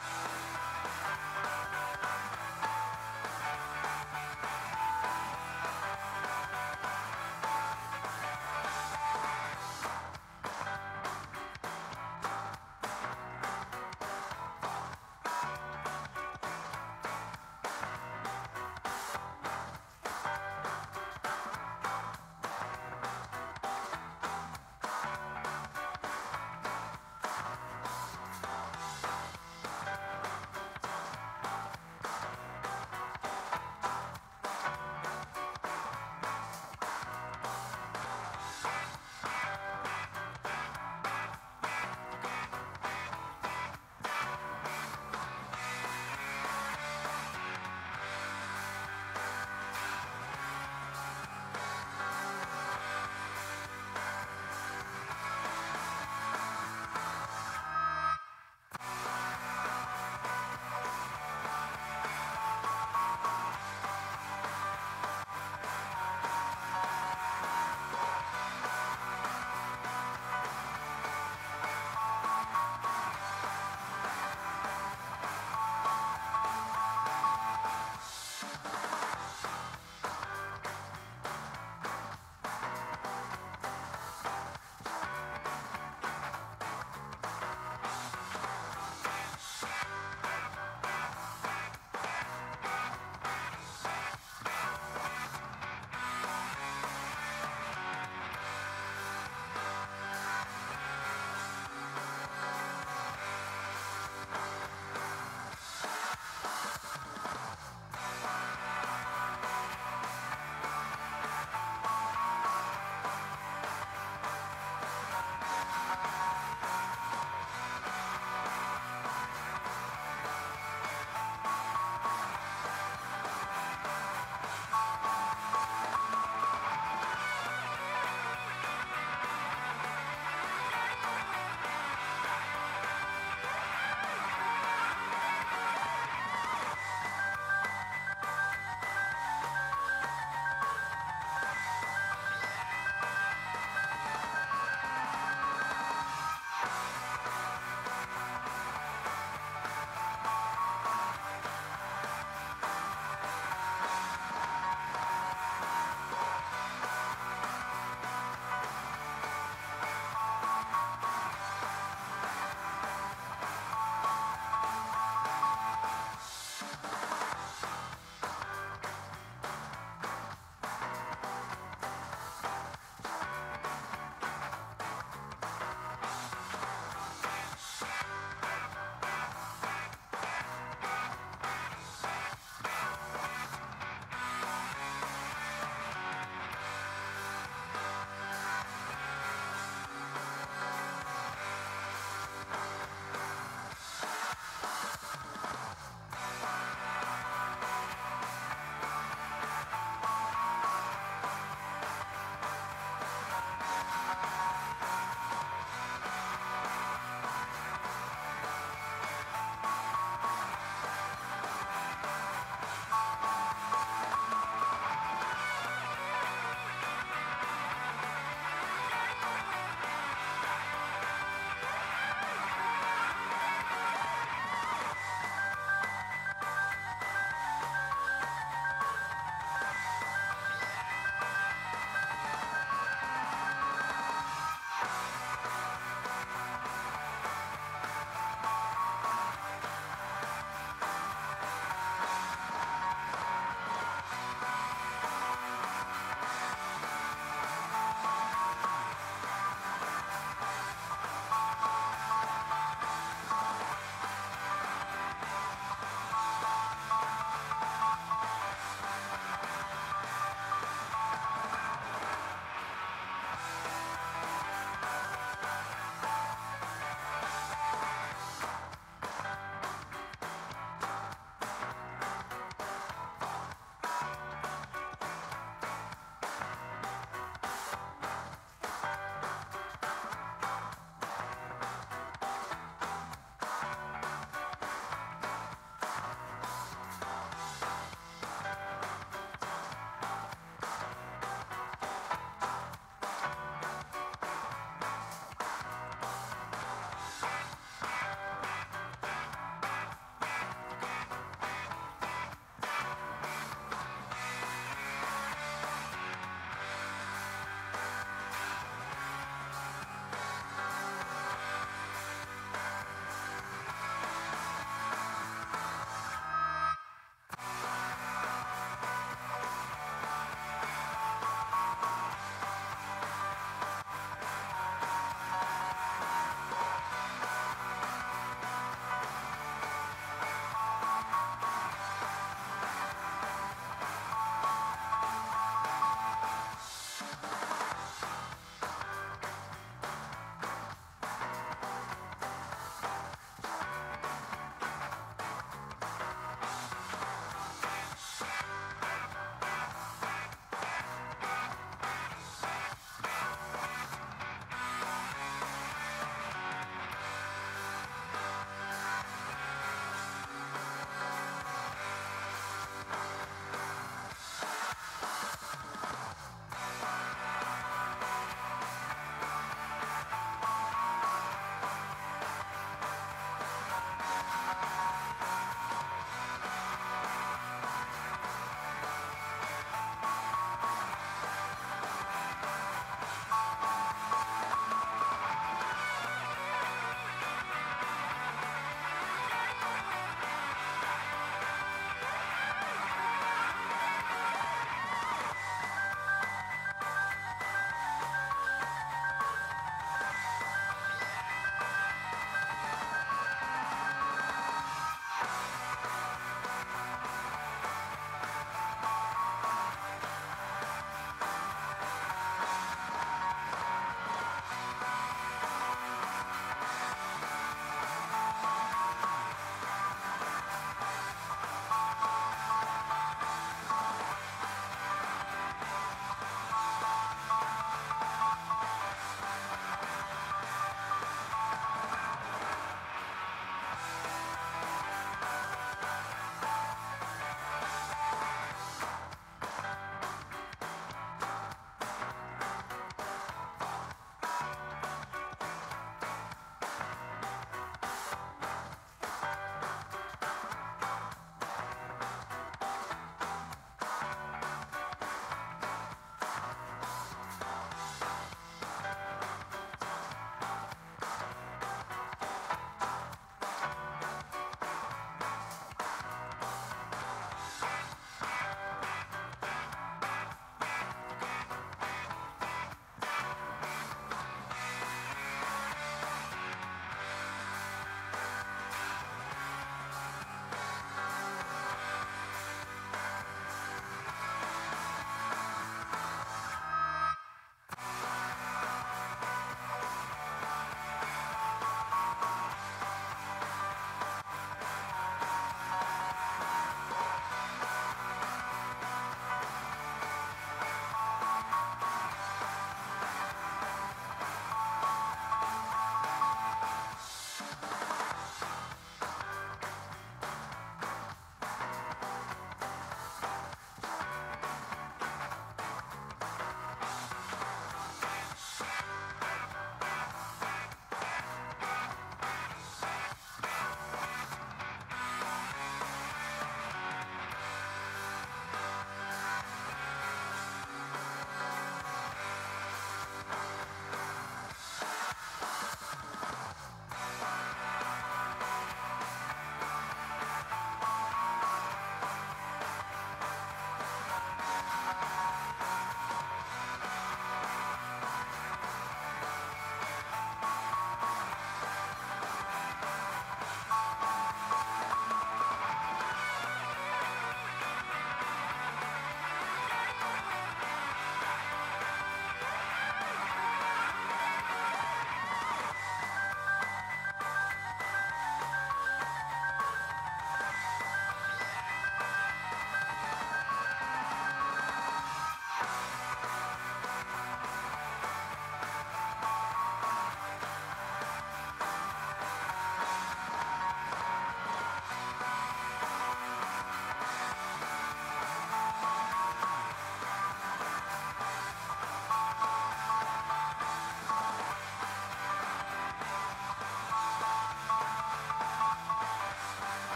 Bye.